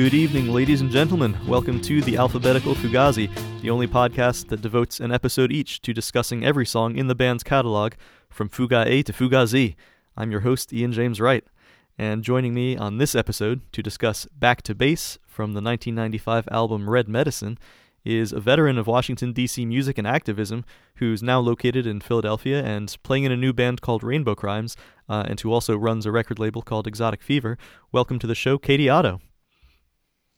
Good evening, ladies and gentlemen. Welcome to the Alphabetical Fugazi, the only podcast that devotes an episode each to discussing every song in the band's catalog, from Fuga A to Fuga Z. I'm your host, Ian James Wright, and joining me on this episode to discuss Back to Base from the 1995 album Red Medicine is a veteran of Washington, D.C. music and activism who's now located in Philadelphia and playing in a new band called Rainbow Crimes, uh, and who also runs a record label called Exotic Fever. Welcome to the show, Katy Otto.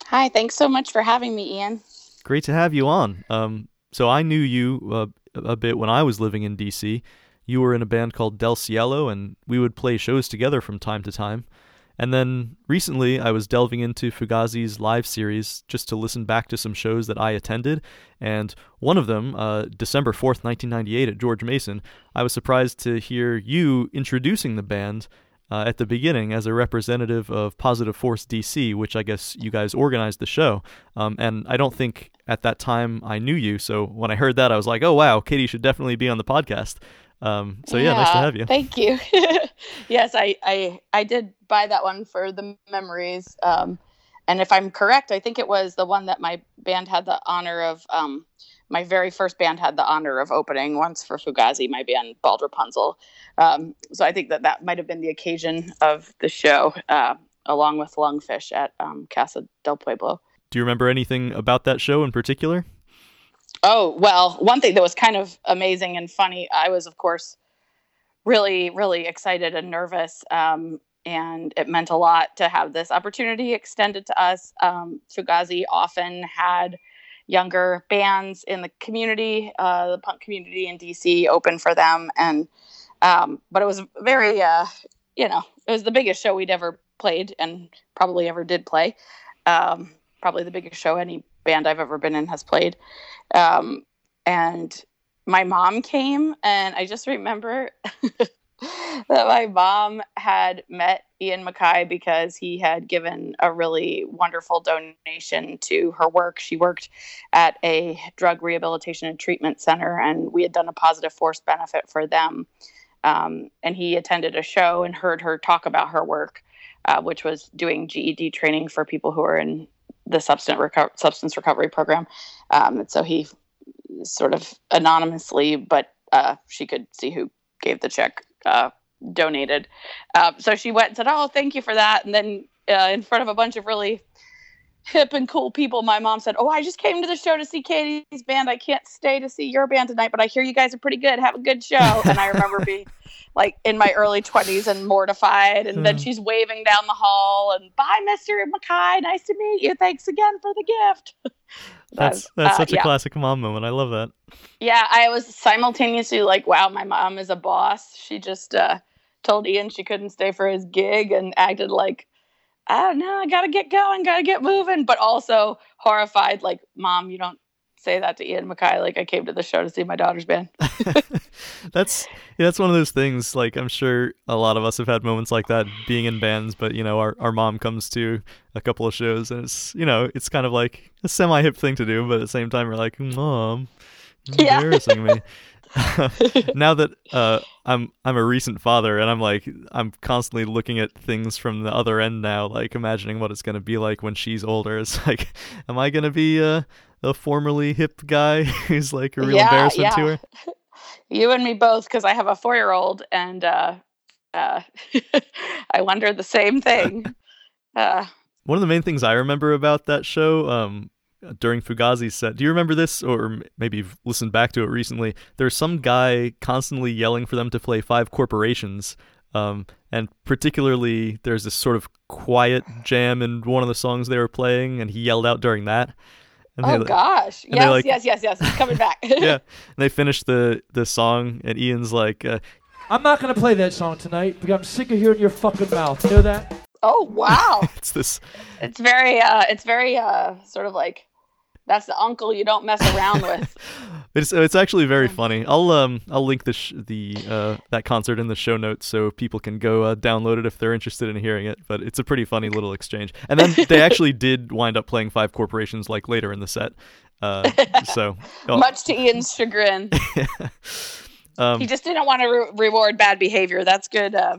Hi, thanks so much for having me, Ian. Great to have you on. Um, so I knew you uh, a bit when I was living in D.C. You were in a band called Del Cielo, and we would play shows together from time to time. And then recently, I was delving into Fugazi's live series just to listen back to some shows that I attended. And one of them, uh, December 4th, 1998, at George Mason, I was surprised to hear you introducing the band uh, at the beginning as a representative of Positive Force DC, which I guess you guys organized the show. Um, and I don't think at that time I knew you. So when I heard that, I was like, oh, wow, Katy should definitely be on the podcast. Um, so yeah, yeah, nice to have you. Thank you. yes, I, I I did buy that one for the memories. Um, and if I'm correct, I think it was the one that my band had the honor of. My very first band had the honor of opening once for Fugazi, my band Bald Rapunzel. Um, so I think that that might have been the occasion of the show, uh, along with Lungfish at um, Casa del Pueblo. Do you remember anything about that show in particular? Oh, well, one thing that was kind of amazing and funny, I was, of course, really, really excited and nervous. Um, and it meant a lot to have this opportunity extended to us. Um, Fugazi often had younger bands in the community, uh, the punk community in DC, open for them. And, um, but it was very, uh, you know, it was the biggest show we'd ever played and probably ever did play. Um, probably the biggest show any band I've ever been in has played. Um, and my mom came, and I just remember that my mom had met Ian MacKaye because he had given a really wonderful donation to her work. She worked at a drug rehabilitation and treatment center, and we had done a positive force benefit for them. Um, and he attended a show and heard her talk about her work, uh, which was doing GED training for people who are in the substance, reco- substance recovery program. Um, and so he sort of anonymously, but uh, she could see who gave the check, uh, donated. Uh, so she went and said, "Oh, thank you for that." And then uh, in front of a bunch of really hip and cool people, my mom said, "Oh, I just came to the show to see Katy's band. I can't stay to see your band tonight, but I hear you guys are pretty good. Have a good show." And I remember being like in my early 20s and mortified and then hmm. she's waving down the hall and bye mr MacKaye nice to meet you thanks again for the gift that's that's uh, such a yeah. classic mom moment. I love that. Yeah i was simultaneously like wow my mom is a boss. She just uh, told ian she couldn't stay for his gig and acted like I don't know, I gotta get going, gotta get moving, but also horrified, like, Mom, you don't say that to Ian MacKaye like I came to the show to see my daughter's band. that's yeah, that's one of those things. Like I'm sure a lot of us have had moments like that being in bands, but you know, our, our mom comes to a couple of shows and it's you know, it's kind of like a semi hip thing to do, but at the same time we're like, Mom, embarrassing yeah. me. now that uh, I'm I'm a recent father and I'm like I'm constantly looking at things from the other end now, like imagining what it's gonna be like when she's older. It's like, am I gonna be uh, a formerly hip guy who's like a real yeah, embarrassment yeah. to her? You and me both, because I have a four year old and uh, uh, I wonder the same thing. Uh, One of the main things I remember about that show, um, during Fugazi's set. Do you remember this, or maybe you've listened back to it recently? There's some guy constantly yelling for them to play Five Corporations, um, and particularly there's this sort of quiet jam in one of the songs they were playing, and he yelled out during that. And oh they, gosh! Yes, like, yes, yes, yes. It's coming back. yeah, and they finished the the song, and Ian's like, uh, "I'm not gonna play that song tonight because I'm sick of hearing your fucking mouth." You know that? Oh wow! it's this. It's very, uh, it's very, uh, sort of like that's the uncle you don't mess around with. it's it's actually very funny. I'll um I'll link the sh- the uh that concert in the show notes so people can go uh, download it if they're interested in hearing it. But it's a pretty funny little exchange. And then they actually did wind up playing Five Corporations like later in the set. Uh, so oh. much to Ian's chagrin. um, he just didn't want to re- reward bad behavior. That's good. Uh,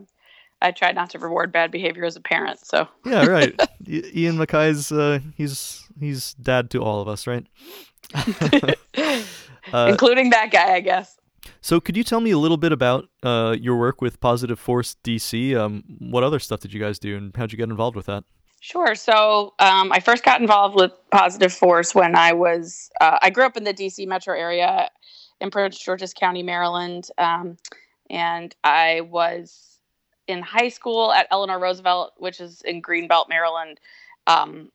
I try not to reward bad behavior as a parent. So yeah, right. Ian MacKaye's uh, he's he's dad to all of us, right? uh, Including that guy, I guess. So, could you tell me a little bit about uh, your work with Positive Force DC? Um, what other stuff did you guys do, and how'd you get involved with that? Sure. So, um, I first got involved with Positive Force when I was uh, I grew up in the DC metro area in Prince George's County, Maryland, um, and I was in high school at Eleanor Roosevelt, which is in Greenbelt, Maryland. Um,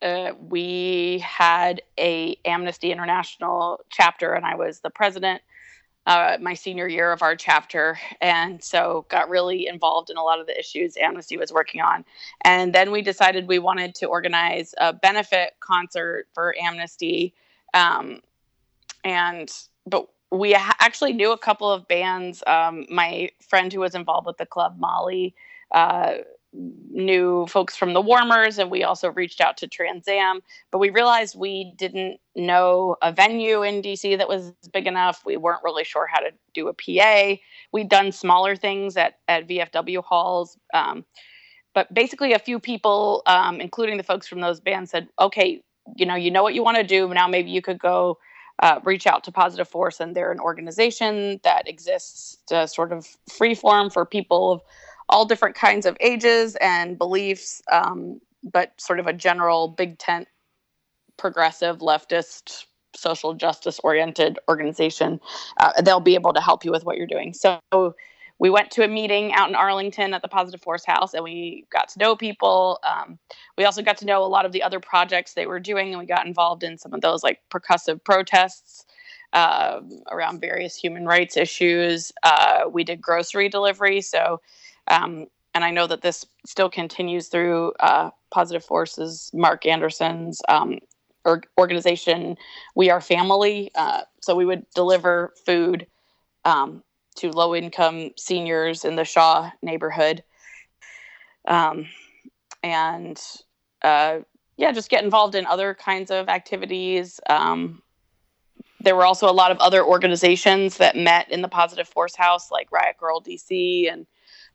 uh, we had a Amnesty International chapter, and I was the president uh, my senior year of our chapter, and so got really involved in a lot of the issues Amnesty was working on. And then we decided we wanted to organize a benefit concert for Amnesty, um, and but we ha- actually knew a couple of bands. Um, my friend who was involved with the club, Molly. Uh, knew folks from the warmers and we also reached out to Trans Am, but we realized we didn't know a venue in DC that was big enough. We weren't really sure how to do a PA. We'd done smaller things at, at VFW halls. Um, but basically, a few people, um, including the folks from those bands, said, okay, you know, you know what you want to do. Now maybe you could go uh, reach out to Positive Force, and they're an organization that exists to sort of free form for people of all different kinds of ages and beliefs, um, but sort of a general big tent, progressive, leftist, social justice oriented organization. Uh, they'll be able to help you with what you're doing. So we went to a meeting out in Arlington at the Positive Force House and we got to know people. Um, we also got to know a lot of the other projects they were doing and we got involved in some of those like percussive protests. Uh, around various human rights issues. Uh, we did grocery delivery. So um, and I know that this still continues through uh, Positive Force's, Mark Anderson's um, or organization, We Are Family. Uh, so we would deliver food um, to low income seniors in the Shaw neighborhood. Um, and uh, yeah, just get involved in other kinds of activities. Um, there were also a lot of other organizations that met in the Positive Force House, like Riot Grrrl DC and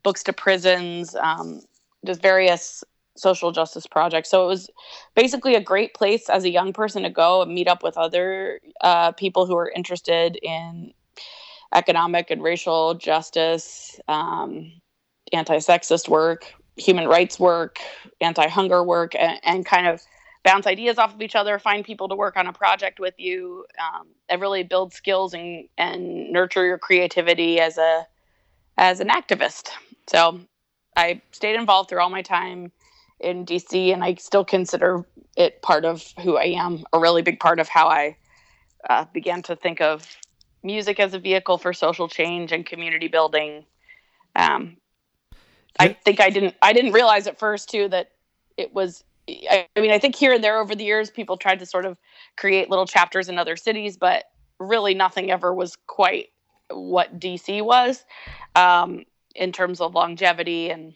books to prisons, um, just various social justice projects. So it was basically a great place as a young person to go and meet up with other uh, people who are interested in economic and racial justice, um, anti sexist work, human rights work, anti hunger work, and, and, kind of bounce ideas off of each other, find people to work on a project with you, um, and really build skills and, and nurture your creativity as a as an activist. So I stayed involved through all my time in DC, and I still consider it part of who I am, a really big part of how I uh, began to think of music as a vehicle for social change and community building. Um, I think I didn't I didn't realize at first too that it was. I, I mean, I think here and there over the years, people tried to sort of create little chapters in other cities, but really nothing ever was quite what DC was. Um, in terms of longevity and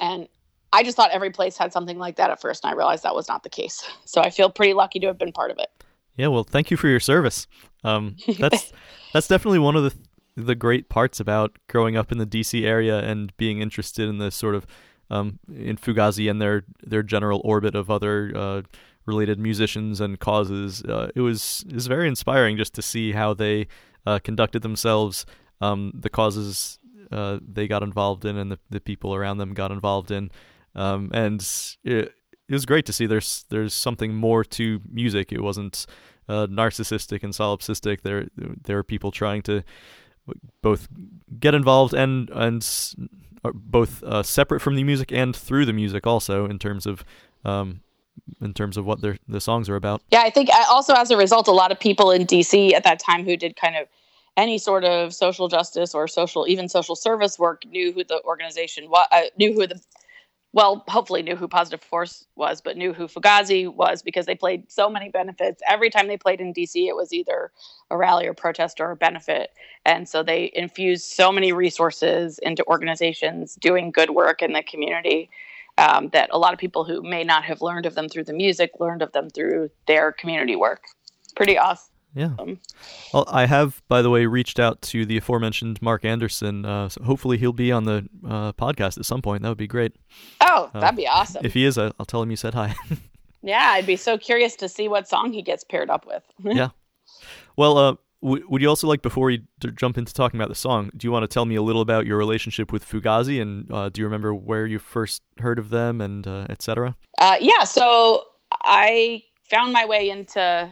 and I just thought every place had something like that at first, and I realized that was not the case. So I feel pretty lucky to have been part of it. Yeah, well, thank you for your service. Um, that's that's definitely one of the the great parts about growing up in the DC area and being interested in the sort of um, in Fugazi and their their general orbit of other uh, related musicians and causes. Uh, it was was very inspiring just to see how they uh, conducted themselves, um, the causes uh, they got involved in and the, the people around them got involved in. Um, and it, it was great to see there's there's something more to music. It wasn't uh, narcissistic and solipsistic. There there are people trying to both get involved and and both uh, separate from the music and through the music also in terms of um, in terms of what their the songs are about. Yeah, I think uh, also as a result, a lot of people in DC at that time who did kind of any sort of social justice or social even social service work knew who the organization was uh, knew who the well hopefully knew who positive force was but knew who fugazi was because they played so many benefits. Every time they played in dc it was either a rally or protest or a benefit. And so they infused so many resources into organizations doing good work in the community um, that a lot of people who may not have learned of them through the music learned of them through their community work. Pretty awesome Yeah. Well, I have, by the way, reached out to the aforementioned Mark Anderson. Uh, so hopefully, he'll be on the uh, podcast at some point. That would be great. Oh, that'd be awesome. If he is, I'll tell him you said hi. yeah, I'd be so curious to see what song he gets paired up with. yeah. Well, uh, w- would you also like, before we d- jump into talking about the song, do you want to tell me a little about your relationship with Fugazi and uh, do you remember where you first heard of them and uh, etc.? Uh, yeah, so I found my way into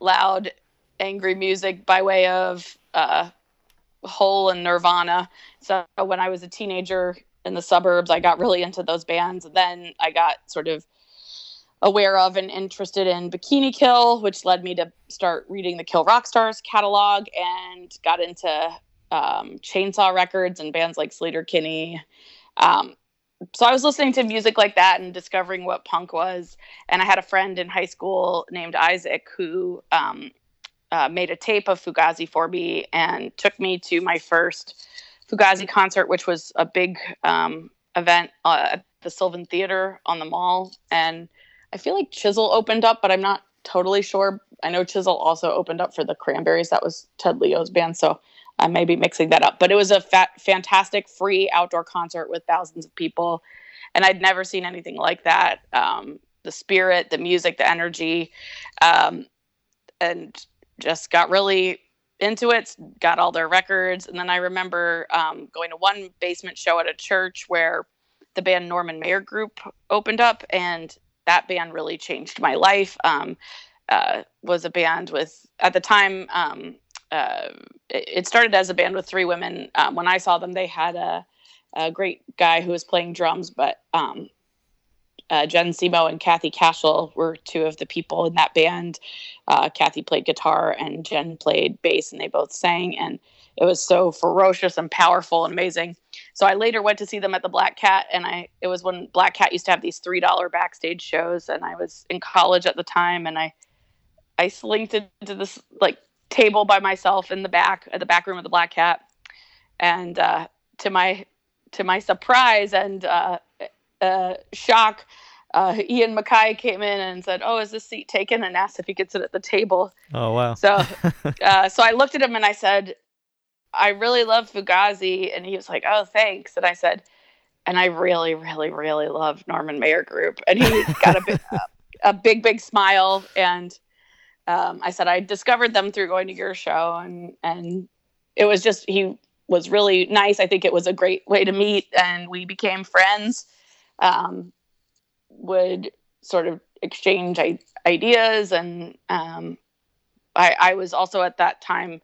loud, angry music by way of uh, Hole and Nirvana. So when I was a teenager in the suburbs, I got really into those bands. And then I got sort of aware of and interested in Bikini Kill, which led me to start reading the Kill Rock Stars catalog and got into um, Chainsaw Records and bands like Sleater-Kinney. Um, so I was listening to music like that and discovering what punk was. And I had a friend in high school named Isaac who um, uh, made a tape of Fugazi for me and took me to my first Fugazi concert, which was a big um, event uh, at the Sylvan Theater on the mall. And I feel like Chisel opened up, but I'm not totally sure. I know Chisel also opened up for the Cranberries. That was Ted Leo's band. So I may be mixing that up, but it was a fat, fantastic free outdoor concert with thousands of people, and I'd never seen anything like that. Um, the spirit, the music, the energy, um, and just got really into it. Got all their records, and then I remember um, going to one basement show at a church where the band Norman Mayer Group opened up, and that band really changed my life. Um, uh, was a band with at the time um, uh, it, started as a band with three women. Um, when I saw them, they had a, a, great guy who was playing drums, but um, uh, Jen Simo and Kathy Cashel were two of the people in that band. Uh, Kathy played guitar and Jen played bass, and they both sang. And it was so ferocious and powerful and amazing. So I later went to see them at the Black Cat, and I it was when Black Cat used to have these three dollar backstage shows, and I was in college at the time, and I I slinked into this like table by myself in the back at the back room of the Black Cat, and uh, to my to my surprise and uh, uh, shock, uh, Ian MacKaye came in and said, "Oh, is this seat taken?" and asked if he could sit at the table. Oh wow! So, uh, so I looked at him and I said, "I really love Fugazi," and he was like, "Oh, thanks." And I said, "And I really, really, really love Norman Mayer Group," and he got a big, a big, big smile and um, I said I discovered them through going to your show, and and it was just he was really nice. I think it was a great way to meet, and we became friends. Um, would sort of exchange I- ideas, and um, I, I was also at that time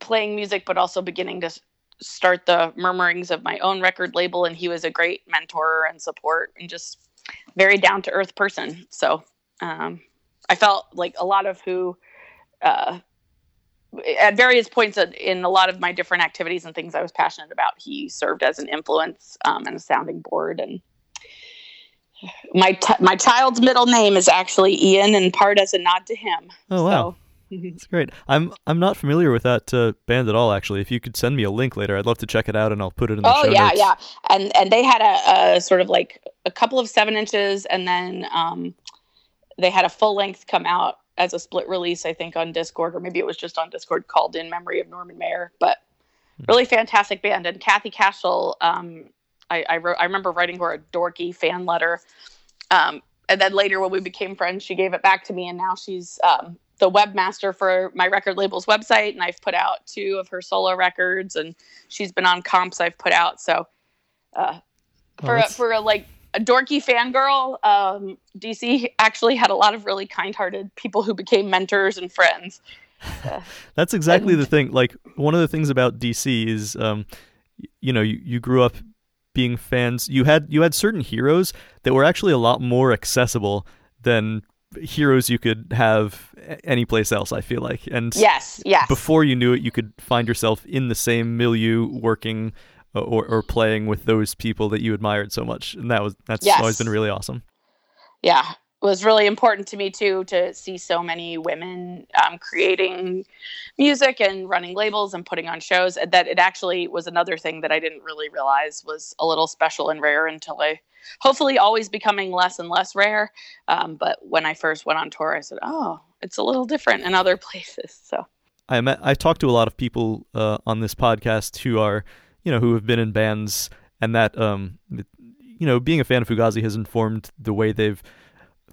playing music, but also beginning to start the murmurings of my own record label. And he was a great mentor and support, and just very down to earth person. So. Um, I felt like a lot of who, uh, at various points in a lot of my different activities and things I was passionate about, he served as an influence um, and a sounding board. And my t- my child's middle name is actually Ian, in part as a nod to him. Oh wow. So, that's great. I'm I'm not familiar with that uh, band at all. Actually, if you could send me a link later, I'd love to check it out, and I'll put it in the oh, show yeah, notes. yeah. And and they had a, a, sort of like a couple of seven inches, and then um, they had a full length come out as a split release, I think, on Dischord, or maybe it was just on Dischord called In Memory of Norman Mayer. But hmm. really fantastic band. And Kathy Cashel, um, I, I, wrote, I remember writing her a dorky fan letter. Um, and then later, when we became friends, she gave it back to me, and now she's um, the webmaster for my record label's website. And I've put out two of her solo records, and she's been on comps I've put out. So, uh, for oh, a, for a like a dorky fangirl, um, DC actually had a lot of really kind-hearted people who became mentors and friends. Uh, That's exactly and, the thing. Like one of the things about DC is, um, you know, you, you grew up being fans. You had you had certain heroes that were actually a lot more accessible than heroes you could have any place else. I feel like, and yes, yes. Before you knew it, you could find yourself in the same milieu, working or, or playing with those people that you admired so much and that was that's yes. always been really awesome yeah it was really important to me too to see so many women um, creating music and running labels and putting on shows that it actually was another thing that i didn't really realize was a little special and rare until i hopefully always becoming less and less rare um, but when i first went on tour i said oh it's a little different in other places. So I met, I talked to a lot of people uh, on this podcast who are you know who have been in bands and that um you know being a fan of Fugazi has informed the way they've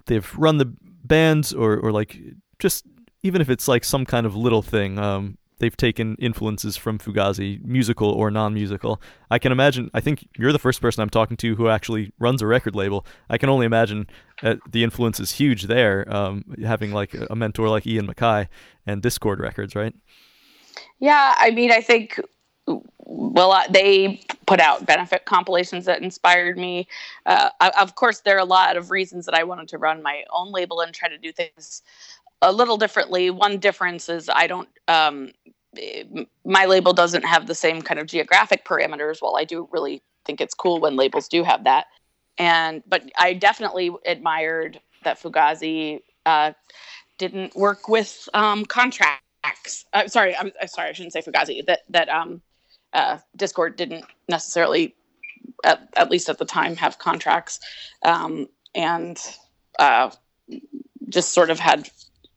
they've run the bands or or like just even if it's like some kind of little thing um they've taken influences from Fugazi, musical or non-musical. I can imagine. I think you're the first person I'm talking to who actually runs a record label. I can only imagine uh, the influence is huge there, um, having like a mentor like Ian MacKaye and Dischord Records, right? Yeah, I mean, I think well, they put out benefit compilations that inspired me. Uh, I, of course, there are a lot of reasons that I wanted to run my own label and try to do things a little differently. One difference is I don't. Um, my label doesn't have the same kind of geographic parameters. While I do really think it's cool when labels do have that, and but I definitely admired that Fugazi uh, didn't work with um, contracts. Uh, sorry, I'm, I'm, sorry. I shouldn't say Fugazi. That that um, uh, Dischord didn't necessarily, at, at, least at the time, have contracts, um, and uh, just sort of had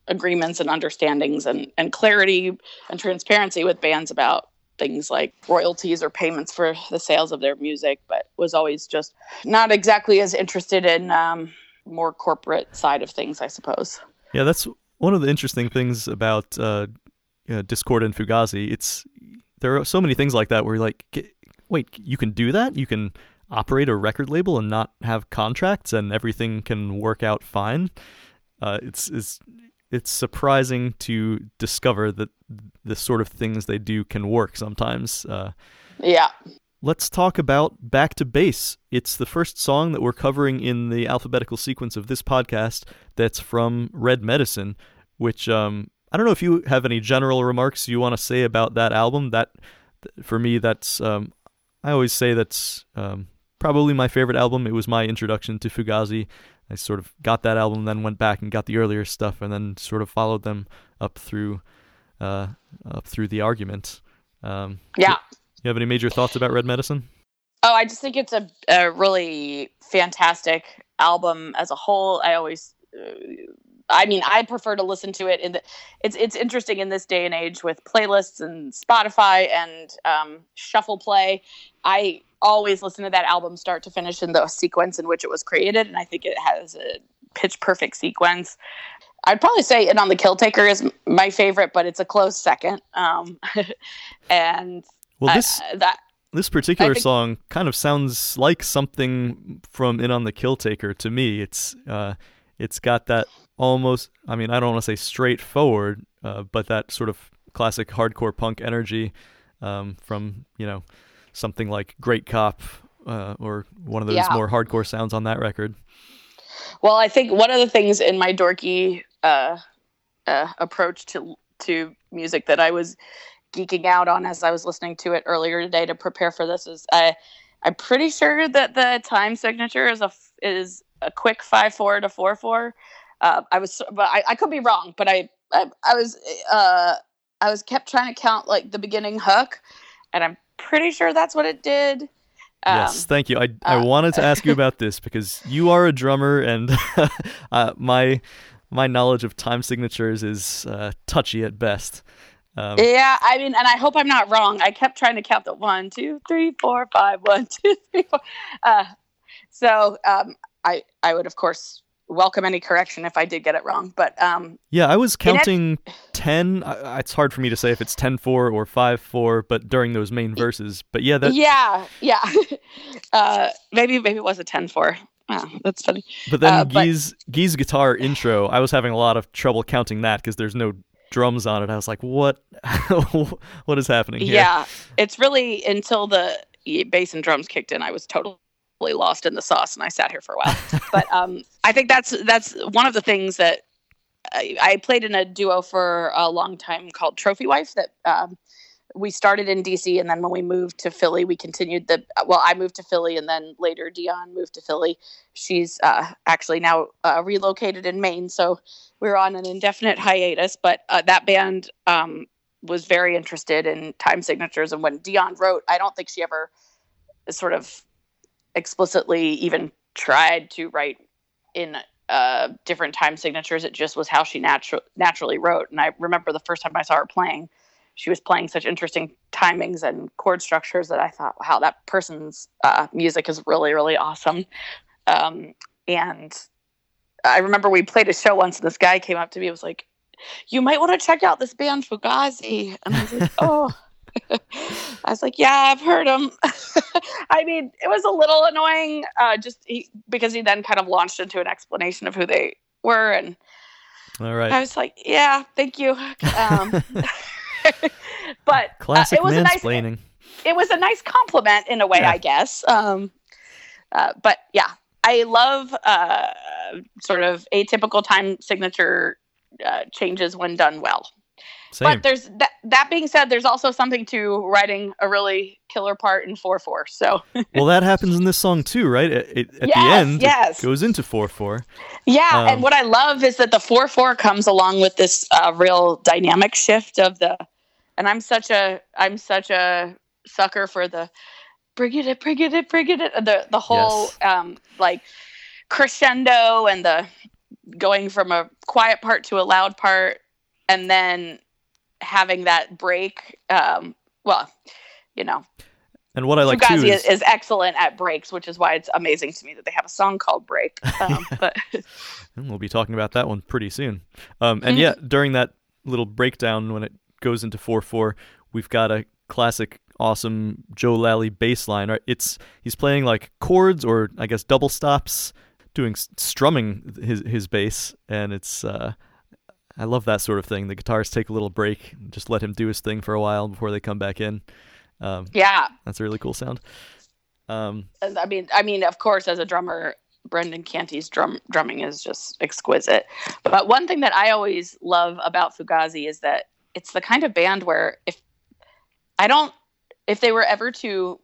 agreements and understandings and, and clarity and transparency with bands about things like royalties or payments for the sales of their music, but was always just not exactly as interested in um, more corporate side of things, I suppose. Yeah, that's one of the interesting things about uh, Dischord and Fugazi. It's there are so many things like that where you're like, wait, you can do that? You can operate a record label and not have contracts, and everything can work out fine. Uh, it's it's it's surprising to discover that the sort of things they do can work sometimes. Uh, yeah. Let's talk about Back to Base. It's the first song that we're covering in the alphabetical sequence of this podcast that's from Red Medicine, which um, I don't know if you have any general remarks you want to say about that album. That for me, that's um, I always say that's um, probably my favorite album. It was my introduction to Fugazi. I sort of got that album, then went back and got the earlier stuff, and then sort of followed them up through uh, up through the argument. Um, yeah. You have any major thoughts about Red Medicine? Oh, I just think it's a, a really fantastic album as a whole. I always uh, I mean, I prefer to listen to it in the. It's it's interesting in this day and age with playlists and Spotify and um, shuffle play. I always listen to that album start to finish in the sequence in which it was created, and I think it has a pitch perfect sequence. I'd probably say "In on the Kill Taker" is my favorite, but it's a close second. Um, and well, this uh, that this particular think, song kind of sounds like something from "In on the Kill Taker" to me. It's uh, it's got that almost I mean I don't want to say straightforward, uh, but that sort of classic hardcore punk energy um, from you know something like Great Cop uh, or one of those yeah. more hardcore sounds on that record. Well, I think one of the things in my dorky uh, uh approach to to music that I was geeking out on as I was listening to it earlier today to prepare for this is I I'm pretty sure that the time signature is a is a quick five four to four four uh, I was, but I, I could be wrong, but I, I, I was, uh, I was kept trying to count like the beginning hook, and I'm pretty sure that's what it did. Um, yes, thank you. I, I uh, wanted to ask you about this because you are a drummer, and uh, my my knowledge of time signatures is uh, touchy at best. Um, yeah, I mean, and I hope I'm not wrong. I kept trying to count the one, two, three, four, five, one, two, three, four. Uh, so um, I I would of course welcome any correction if I did get it wrong. But um, yeah, I was counting it, ten. it's hard for me to say if it's ten four or five four, but during those main verses. But yeah, that yeah, yeah. uh, maybe maybe it was a ten four. Oh, that's funny. But then uh, Guy's but, Guy's guitar intro, I was having a lot of trouble counting that because there's no drums on it. I was like, what what is happening here? Yeah, it's really until the bass and drums kicked in, I was totally lost in the sauce and I sat here for a while. but um, I think that's that's one of the things that I, I, played in a duo for a long time called Trophy Wife that um, we started in DC and then when we moved to Philly, we continued the well, I moved to Philly and then later Dion moved to Philly. She's uh, actually now uh, relocated in Maine, so we're on an indefinite hiatus. But uh, that band um, was very interested in time signatures, and when Dion wrote, I don't think she ever sort of explicitly even tried to write in uh, different time signatures. It just was how she natu- naturally wrote. And I remember the first time I saw her playing, she was playing such interesting timings and chord structures that I thought, wow, that person's uh, music is really, really awesome. Um, and I remember we played a show once, and this guy came up to me and was like, You might want to check out this band Fugazi. And I was like, Oh. I was like, yeah, I've heard him. I mean, it was a little annoying, uh, just he, because he then kind of launched into an explanation of who they were, and All right. I was like, yeah, thank you. Um, but Classic uh, it was a nice, it was a nice compliment in a way, Yeah. I guess. Um, uh, but yeah, I love uh, sort of atypical time signature uh, changes when done well. Same. But there's that. That being said, there's also something to writing a really killer part in four four. So well, that happens in this song too, right? It, it- at the end, yes. it goes into four four. yeah, Um, and what I love is that the four four comes along with this uh, real dynamic shift of the, and I'm such a I'm such a sucker for the, bring it, bring it, bring it, the the whole Yes. um like crescendo and the going from a quiet part to a loud part, and then having that break. Um, well, you know, And what I like too Fugazi is, is, is excellent at breaks, which is why it's amazing to me that they have a song called "Break." Um, But we'll be talking about that one pretty soon. Um, Mm-hmm. and yeah, during that little breakdown when it goes into four four, we've got a classic, awesome Joe Lally bass line. Right? It's he's playing like chords or I guess double stops, doing strumming his his bass, and it's. Uh, I love that sort of thing. The guitars take a little break, just let him do his thing for a while before they come back in. Um, yeah, that's a really cool sound. Um, I mean, I mean, of course, as a drummer, Brendan Canty's drum drumming is just exquisite. But one thing that I always love about Fugazi is that it's the kind of band where if I don't, if they were ever to,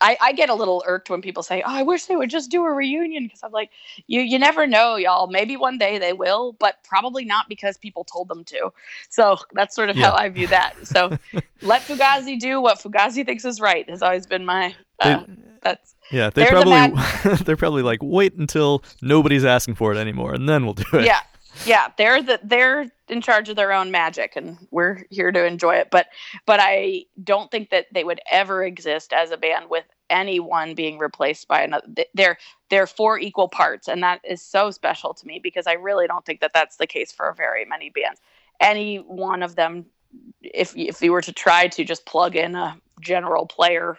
I, I get a little irked when people say, "Oh, I wish they would just do a reunion," because I'm like, you you never know, y'all. Maybe one day they will, but probably not because people told them to. So that's sort of Yeah. how I view that. So let Fugazi do what Fugazi thinks is right. Has always been my. Uh, They- that's Yeah, they probably they're probably like wait until nobody's asking for it anymore, and then we'll do it. yeah yeah they're the they're in charge of their own magic and we're here to enjoy it but but i don't think that they would ever exist as a band with anyone being replaced by another they're they're four equal parts and that is so special to me because i really don't think that that's the case for very many bands any one of them if if you were to try to just plug in a general player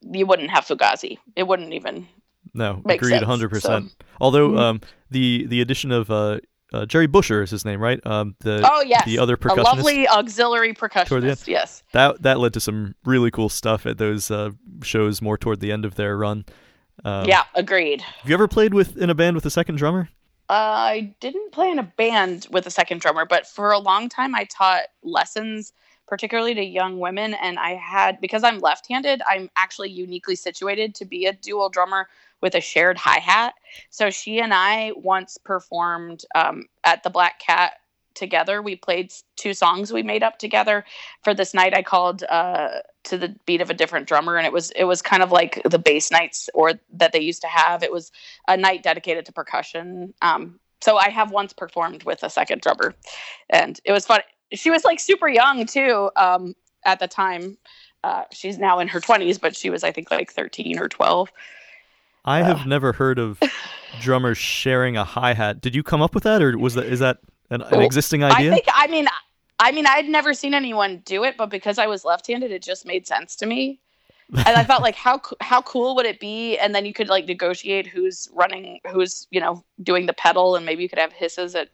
you wouldn't have fugazi it wouldn't even No, Makes agreed, hundred percent. Although Mhm. um, the the addition of uh, uh, Jerry Busher is his name, right? Um, the oh yes the other percussionist, a lovely auxiliary percussionist yes that that led to some really cool stuff at those uh, shows more toward the end of their run. Um, yeah, agreed. Have you ever played with in a band with a second drummer? I didn't play in a band with a second drummer, but for a long time I taught lessons, particularly to young women. And I had, because I'm left handed, I'm actually uniquely situated to be a dual drummer with a shared hi hat. So she and I once performed um, at the Black Cat together. We played two songs we made up together for this night. I called uh, to the beat of a different drummer, and it was it was kind of like the bass nights or that they used to have. It was a night dedicated to percussion. Um, so I have once performed with a second drummer, and it was fun. She was like super young too um, at the time. Uh, she's now in her twenties, but she was I think like thirteen or twelve. I have uh. never heard of drummers sharing a hi hat. Did you come up with that, or was that is that an, an existing idea? I think I mean I mean I'd never seen anyone do it, but because I was left-handed, it just made sense to me. and I felt like how how cool would it be? And then you could like negotiate who's running, who's you know doing the pedal, and maybe you could have hisses at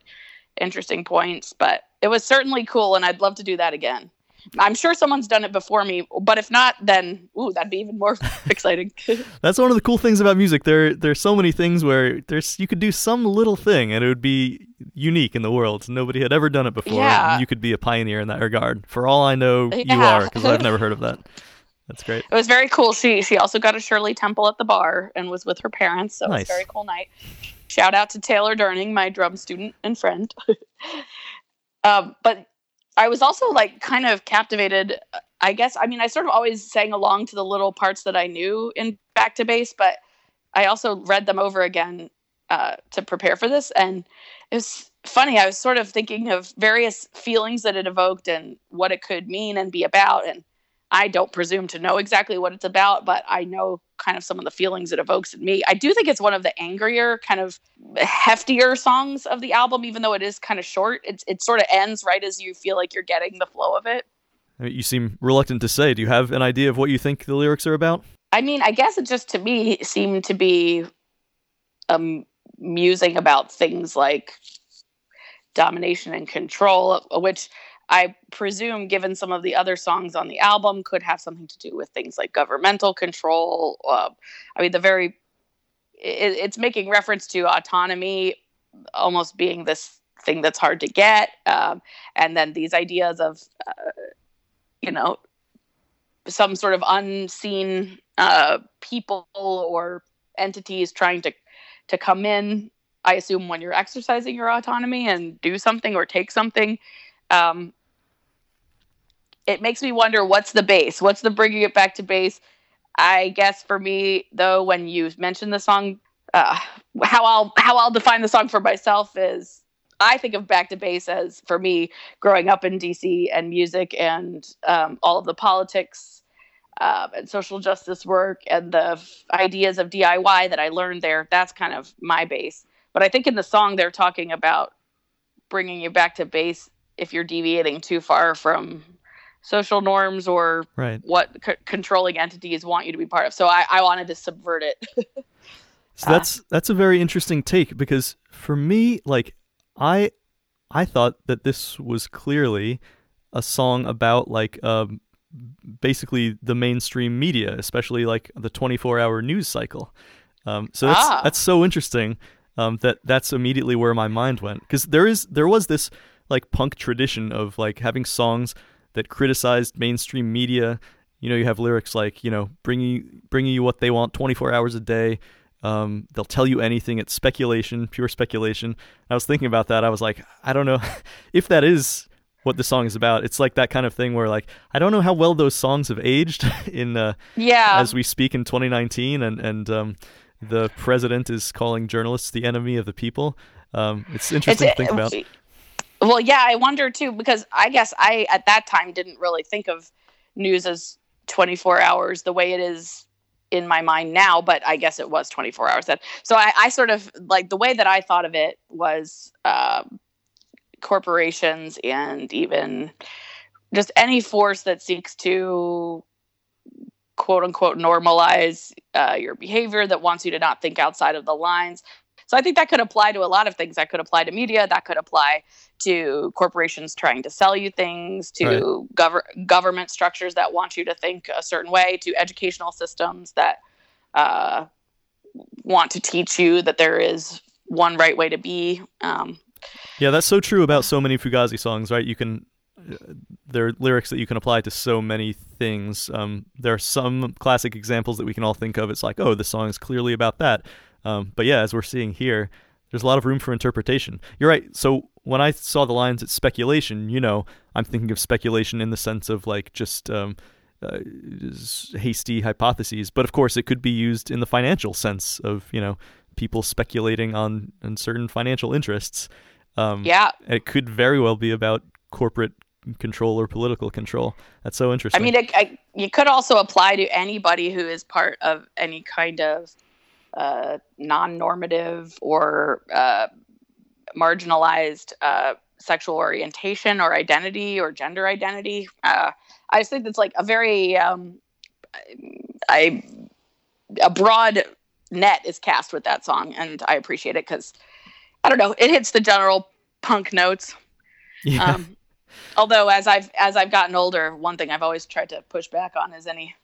interesting points. But it was certainly cool, and I'd love to do that again. I'm sure someone's done it before me, but if not, then ooh, that'd be even more exciting. That's one of the cool things about music. There, there's so many things where there's you could do some little thing and it would be unique in the world. Nobody had ever done it before. Yeah. and you could be a pioneer in that regard. For all I know, you are because I've never heard of that. That's great. It was very cool. She she also got a Shirley Temple at the bar and was with her parents, so it was a very cool night. Shout out to Taylor Durning, my drum student and friend. um, but I was also like kind of captivated. I guess I mean I sort of always sang along to the little parts that I knew in Back to Base, but I also read them over again uh, to prepare for this, and it was funny. I was sort of thinking of various feelings that it evoked and what it could mean and be about, and I don't presume to know exactly what it's about, but I know kind of some of the feelings it evokes in me. I do think it's one of the angrier, kind of heftier songs of the album, even though it is kind of short. It, it sort of ends right as you feel like you're getting the flow of it. You seem reluctant to say. Do you have an idea of what you think the lyrics are about? I mean, I guess it just to me seemed to be um, musing about things like domination and control, which I presume, given some of the other songs on the album, could have something to do with things like governmental control. Uh, I mean, the very it, it's making reference to autonomy almost being this thing that's hard to get, um, and then these ideas of uh, you know some sort of unseen uh, people or entities trying to to come in. I assume when you're exercising your autonomy and do something or take something. Um, it makes me wonder what's the base? What's the bringing it back to base? I guess for me, though, when you mentioned the song, uh, how I'll how I'll define the song for myself is I think of back to base as for me growing up in DC and music and um, all of the politics uh, and social justice work and the f- ideas of DIY that I learned there. That's kind of my base. But I think in the song they're talking about bringing you back to base if you're deviating too far from social norms or right. what c- controlling entities want you to be part of. So I, I wanted to subvert it. so that's that's a very interesting take because for me, like I I thought that this was clearly a song about like um, basically the mainstream media, especially like the 24-hour news cycle. Um, so that's Ah. that's so interesting um, that that's immediately where my mind went because there is there was this like punk tradition of like having songs that criticized mainstream media. You know, you have lyrics like you know bringing bringing you what they want 24 hours a day. Um, they'll tell you anything. It's speculation, pure speculation. I was thinking about that. I was like, I don't know if that is what the song is about. It's like that kind of thing where like I don't know how well those songs have aged in uh, yeah. as we speak in 2019, and and um, the president is calling journalists the enemy of the people. Um, it's interesting to think about. Well, yeah, I wonder too because I guess I at that time didn't really think of news as 24 hours the way it is in my mind now, but I guess it was 24 hours then. So I, I sort of like the way that I thought of it was um, corporations and even just any force that seeks to quote unquote normalize uh, your behavior that wants you to not think outside of the lines. So I think that could apply to a lot of things. That could apply to media. That could apply to corporations trying to sell you things, to Right. gov- government structures that want you to think a certain way, to educational systems that uh, want to teach you that there is one right way to be. Um, Yeah, that's so true about so many Fugazi songs, right? You can uh, there are lyrics that you can apply to so many things. Um, there are some classic examples that we can all think of. It's like, oh, the song is clearly about that. Um, but yeah, as we're seeing here, there's a lot of room for interpretation. You're right. So when I saw the lines, it's speculation. You know, I'm thinking of speculation in the sense of like just um, uh, hasty hypotheses. But of course, it could be used in the financial sense of you know people speculating on on certain financial interests. Um, yeah, it could very well be about corporate control or political control. That's so interesting. I mean, it, I, you could also apply to anybody who is part of any kind of uh, non-normative or uh, marginalized uh, sexual orientation or identity or gender identity. Uh, I just think that's like a very um, I a broad net is cast with that song, and I appreciate it because I don't know, it hits the general punk notes. yeah. Um, although as I've as I've gotten older, one thing I've always tried to push back on is any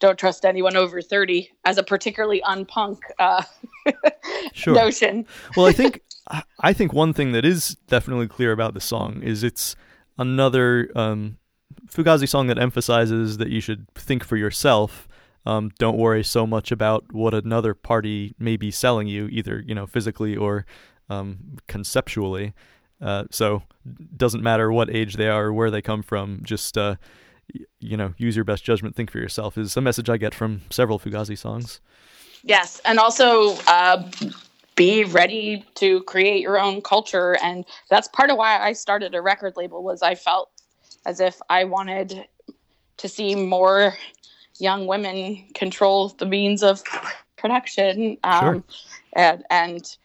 don't trust anyone over thirty as a particularly unpunk uh, Sure. notion. well, I think I- think one thing that is definitely clear about the song is it's another um, Fugazi song that emphasizes that you should think for yourself. Um, don't worry so much about what another party may be selling you, either you know physically or um, conceptually. Uh, so doesn't matter what age they are or where they come from. Just uh, you know, use your best judgment. Think for yourself is a message I get from several Fugazi songs. Yes, and also uh, be ready to create your own culture and that's part of why i started a record label was i felt as if i wanted to see more young women control the means of production um, Sure. and and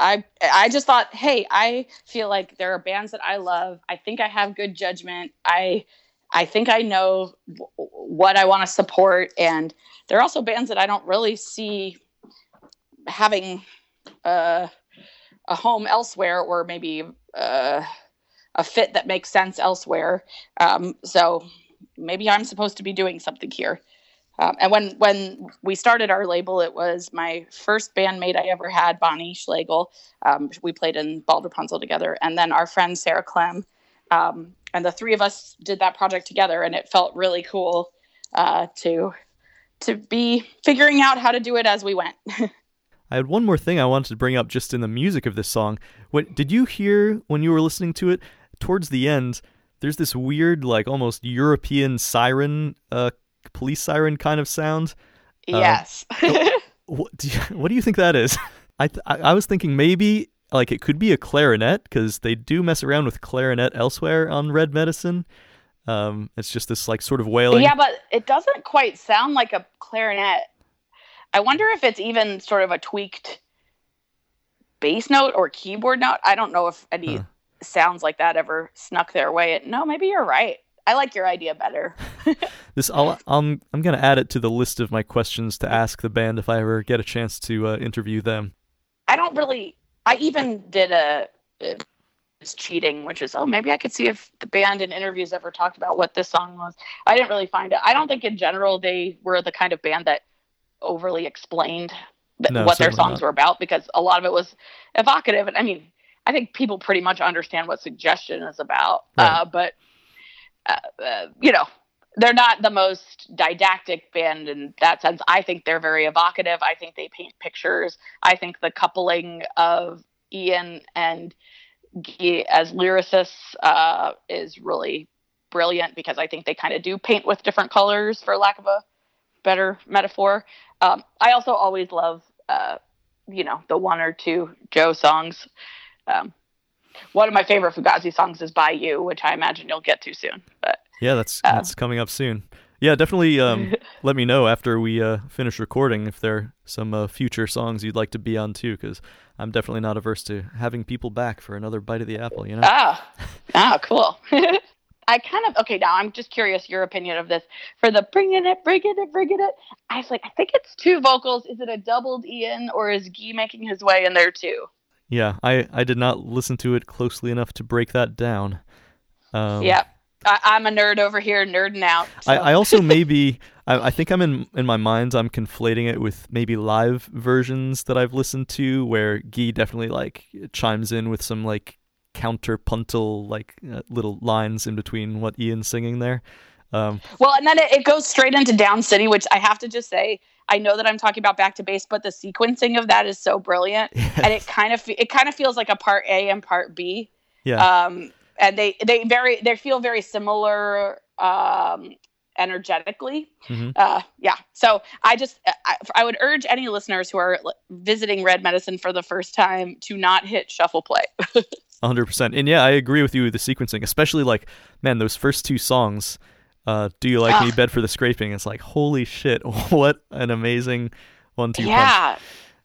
I I just thought, hey, I feel like there are bands that I love. I think I have good judgment. I I think I know w- what I want to support, and there are also bands that I don't really see having uh, a home elsewhere, or maybe uh, a fit that makes sense elsewhere. Um, so maybe I'm supposed to be doing something here. Um, and when when we started our label, it was my first bandmate I ever had, Bonnie Schlegel. Um, we played in Bald Rapunzel together, and then our friend Sarah Clem, um, and the three of us did that project together, and it felt really cool uh, to to be figuring out how to do it as we went. I had one more thing I wanted to bring up just in the music of this song. What did you hear when you were listening to it? Towards the end, there's this weird, like almost European siren, uh, police siren kind of sound. yes. What do you, what do you think that is? I, th- I I was thinking maybe like it could be a clarinet because they do mess around with clarinet elsewhere on Red Medicine. Um, it's just this like sort of wailing. Yeah, but it doesn't quite sound like a clarinet. I wonder if it's even sort of a tweaked bass note or keyboard note. I don't know if any Huh. sounds like that ever snuck their way. No, maybe you're right. I like your idea better. This I'll, I'm I'm gonna add it to the list of my questions to ask the band if I ever get a chance to uh, interview them. I don't really. I even did a. Cheating, which is oh maybe I could see if the band in interviews ever talked about what this song was. I didn't really find it. I don't think in general they were the kind of band that overly explained th- No, what their songs not. were about because a lot of it was evocative. And I mean, I think people pretty much understand what suggestion is about, Right. uh, but uh, uh, you know. They're not the most didactic band in that sense. I think they're very evocative. I think they paint pictures. I think the coupling of Ian and Guy as lyricists uh, is really brilliant because I think they kind of do paint with different colors, for lack of a better metaphor. Um, I also always love, uh, you know, the one or two Joe songs. Um, one of my favorite Fugazi songs is "By You," which I imagine you'll get to soon. But Yeah, that's Uh. that's coming up soon. Yeah, definitely. Um, let me know after we uh, finish recording if there are some uh, future songs you'd like to be on too, because I'm definitely not averse to having people back for another bite of the apple. You know. Ah, ah, cool. I kind of okay. Now I'm just curious your opinion of this. For the bringing it, bringing it, bringing it. I was like, I think it's two vocals. Is it a doubled Ian or is Guy making his way in there too? Yeah, I I did not listen to it closely enough to break that down. Um, yeah, I, I'm a nerd over here, nerding out. so- I, I also maybe I, I think I'm in in my mind I'm conflating it with maybe live versions that I've listened to where Guy definitely like chimes in with some like counterpuntal like uh, little lines in between what Ian's singing there. Um, Well, and then it, it goes straight into Downed City, which I have to just say, I know that I'm talking about back to base, but the sequencing of that is so brilliant, and it kind of it kind of feels like a part A and part B. yeah, Um, and they they very they feel very similar um, energetically. Mhm. Uh, yeah. So I just I, I would urge any listeners who are visiting Red Medicine for the first time to not hit shuffle play. hundred percent. And yeah, I agree with you with the sequencing, especially like man, those first two songs. Uh, Do you like me? Bed for the scraping. It's like holy shit, what an amazing one-two punch. yeah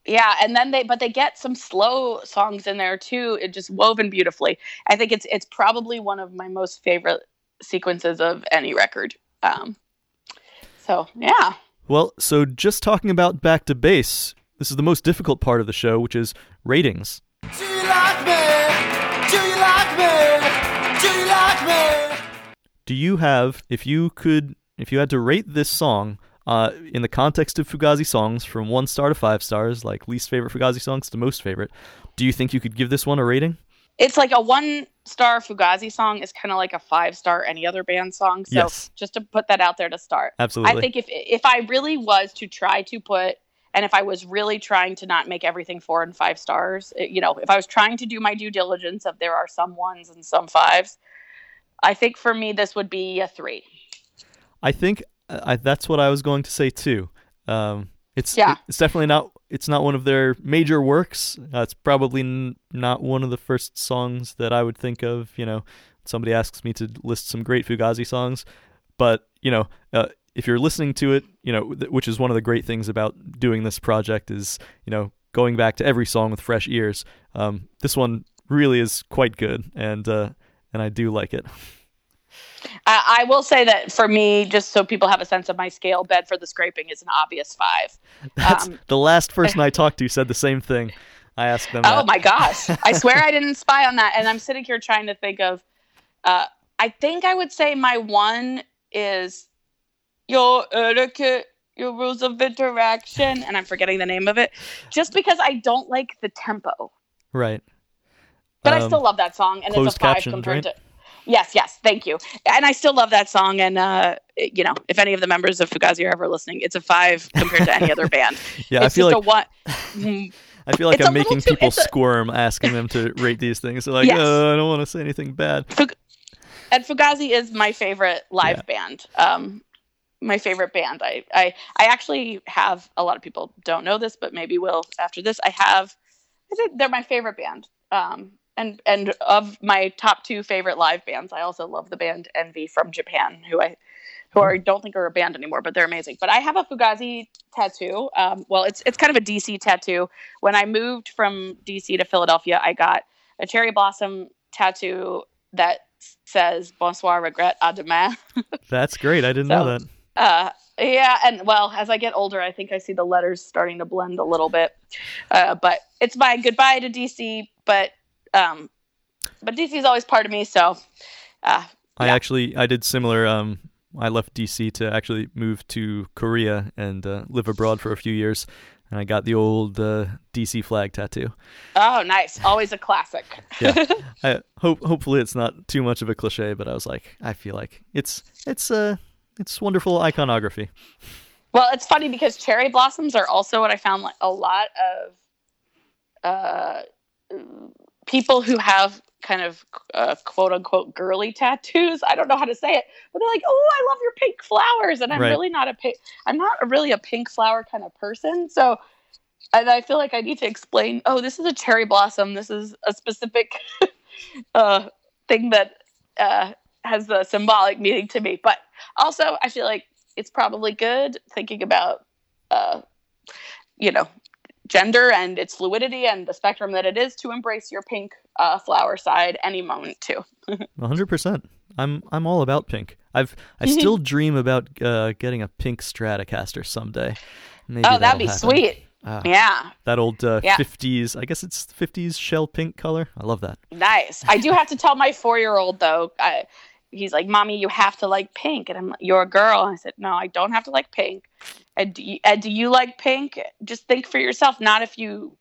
yeah and then they but they get some slow songs in there too it just woven beautifully i think it's it's probably one of my most favorite sequences of any record um so yeah Well, so just talking about back to base, this is the most difficult part of the show, which is ratings. Do you like me? Do you like me? Do you have, if you could, if you had to rate this song uh, in the context of Fugazi songs from one star to five stars, like least favorite Fugazi songs to most favorite, do you think you could give this one a rating? it's like a one star fugazi song is kind of like a five star any other band song so Yes. just to put that out there to start Absolutely. I think if if I really was to try to put and if I was really trying to not make everything four and five stars, it- you know, if I was trying to do my due diligence of there are some ones and some fives, I think for me this would be a three. I think uh, I, that's what I was going to say too. Um, it's Yeah. it's definitely not it's not one of their major works. Uh, it's probably n- not one of the first songs that I would think of. You know, somebody asks me to list some great Fugazi songs, but you know, uh, if you're listening to it, you know, th- which is one of the great things about doing this project is you know going back to every song with fresh ears. Um, this one really is quite good, and uh, and I do like it. I, I will say that for me, just so people have a sense of my scale, bed for the scraping is an obvious five. That's Um, the last person I talked to said the same thing. I asked them. Oh that. my gosh. I swear I didn't spy on that. And I'm sitting here trying to think of, uh, I think I would say my one is your etiquette, your rules of interaction. And I'm forgetting the name of it just because I don't like the tempo. Right. But I Um, still love that song. And it's a five captioned, compared right? to. Yes, yes, thank you. And I still love that song. And, uh, you know, if any of the members of Fugazi are ever listening, it's a five compared to any other band. Yeah, it's I feel like one. I feel like it's I'm making too- people a- squirm asking them to rate these things. They're like, Yes. oh, I don't want to say anything bad. Fug- and Fugazi is my favorite live Yeah. band. Um, my favorite band. I, I I actually have a lot of people don't know this, but maybe will after this. I have. I think they're my favorite band. Um, and and of my top two favorite live bands, I also love the band Envy from Japan, who I who I don't think are a band anymore, but they're amazing. But I have a Fugazi tattoo. Um, well, it's it's kind of a DC tattoo. When I moved from DC to Philadelphia, I got a cherry blossom tattoo that says "Bonsoir, regret, à demain." That's great. I didn't know that. Uh, yeah, and well, as I get older, I think I see the letters starting to blend a little bit. Uh, but it's my goodbye to DC. But um, but DC is always part of me. So uh, I yeah. actually I did similar. Um, I left DC to actually move to Korea and uh, live abroad for a few years, and I got the old uh, DC flag tattoo. oh, nice, always a classic. Yeah. I hope hopefully it's not too much of a cliche, but I was like, I feel like it's it's uh it's wonderful iconography. Well, it's funny because cherry blossoms are also what I found like a lot of uh, people who have kind of uh, quote unquote girly tattoos. I don't know how to say it, but they're like, "Oh, I love your pink flowers," and I'm Right. really not a pink. I'm not really a pink flower kind of person, so. And I feel like I need to explain. Oh, this is a cherry blossom. This is a specific uh, thing that uh, has a symbolic meaning to me. But also, I feel like it's probably good thinking about uh, you know gender and its fluidity and the spectrum that it is to embrace your pink uh, flower side any moment too hundred percent. I'm I'm all about pink. I've I still dream about uh, getting a pink Stratocaster someday. Maybe oh that'd be happen. sweet Ah, yeah That old uh, Yeah. 50s. I guess it's 50s shell pink color. I love that. nice i do have to tell my four-year-old though I, he's like mommy you have to like pink. And i'm like you're a girl. And i said no i don't have to like pink. And do you, and do you like pink? Just think for yourself not if you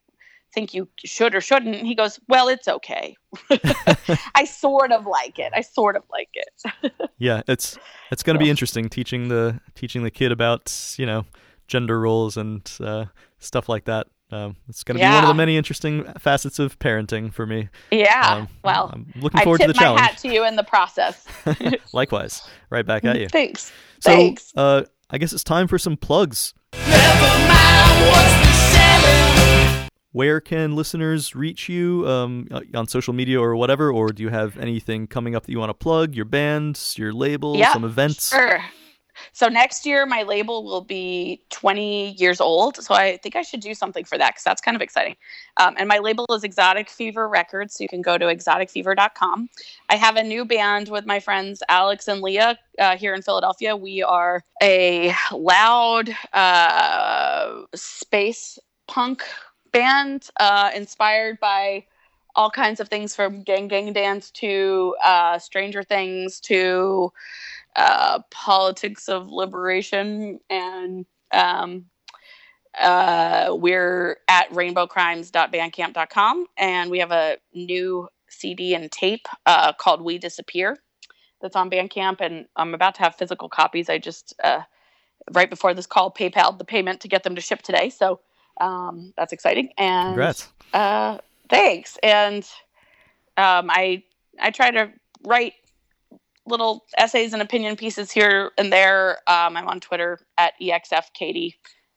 think you should or shouldn't. He goes well it's okay. I sort of like it. I sort of like it. Yeah, it's it's going to be interesting teaching the teaching the kid about you know gender roles and uh, stuff like that. Um, it's going to be one of the many interesting facets of parenting for me. yeah Um, well I'm looking I forward to tip the my challenge. hat to you in the process. Likewise, right back at you. Thanks. So, Thanks. uh, I guess it's time for some plugs. Where can listeners reach you um, on social media or whatever? Or do you have anything coming up that you want to plug? Your bands, your label, Yeah, some events? Sure. So next year, my label will be 20 years old. So I think I should do something for that because that's kind of exciting. Um, and my label is Exotic Fever Records. So you can go to exoticfever.com. I have a new band with my friends Alex and Leah uh, here in Philadelphia. We are a loud uh, space punk band uh, inspired by all kinds of things from Gang Gang Dance to uh, Stranger Things to uh, politics of liberation and um, uh, we're at rainbowcrimes.bandcamp.com and we have a new cd and tape uh, called we disappear that's on bandcamp and i'm about to have physical copies i just uh, right before this call paypal the payment to get them to ship today so um, that's exciting and Congrats. uh, thanks. And um, I I try to write little essays and opinion pieces here and there. Um, I'm on Twitter at exfkaty,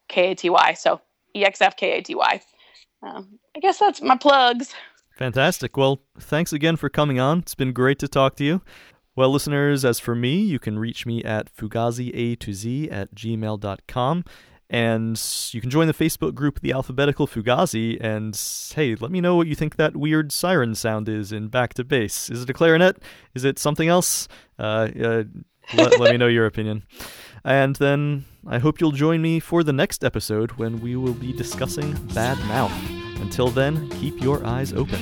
K A T Y. So E X F K A T Y. Um, I guess that's my plugs. Fantastic. Well, thanks again for coming on. It's been great to talk to you. Well, listeners, as for me, you can reach me at fugazi to z at gmail.com. And you can join the Facebook group The Alphabetical Fugazi. And hey, let me know what you think that weird siren sound is in Back to Base. Is it a clarinet? Is it something else? Uh, uh, let, let me know your opinion. And then I hope you'll join me for the next episode when we will be discussing Bad Mouth. Until then, keep your eyes open.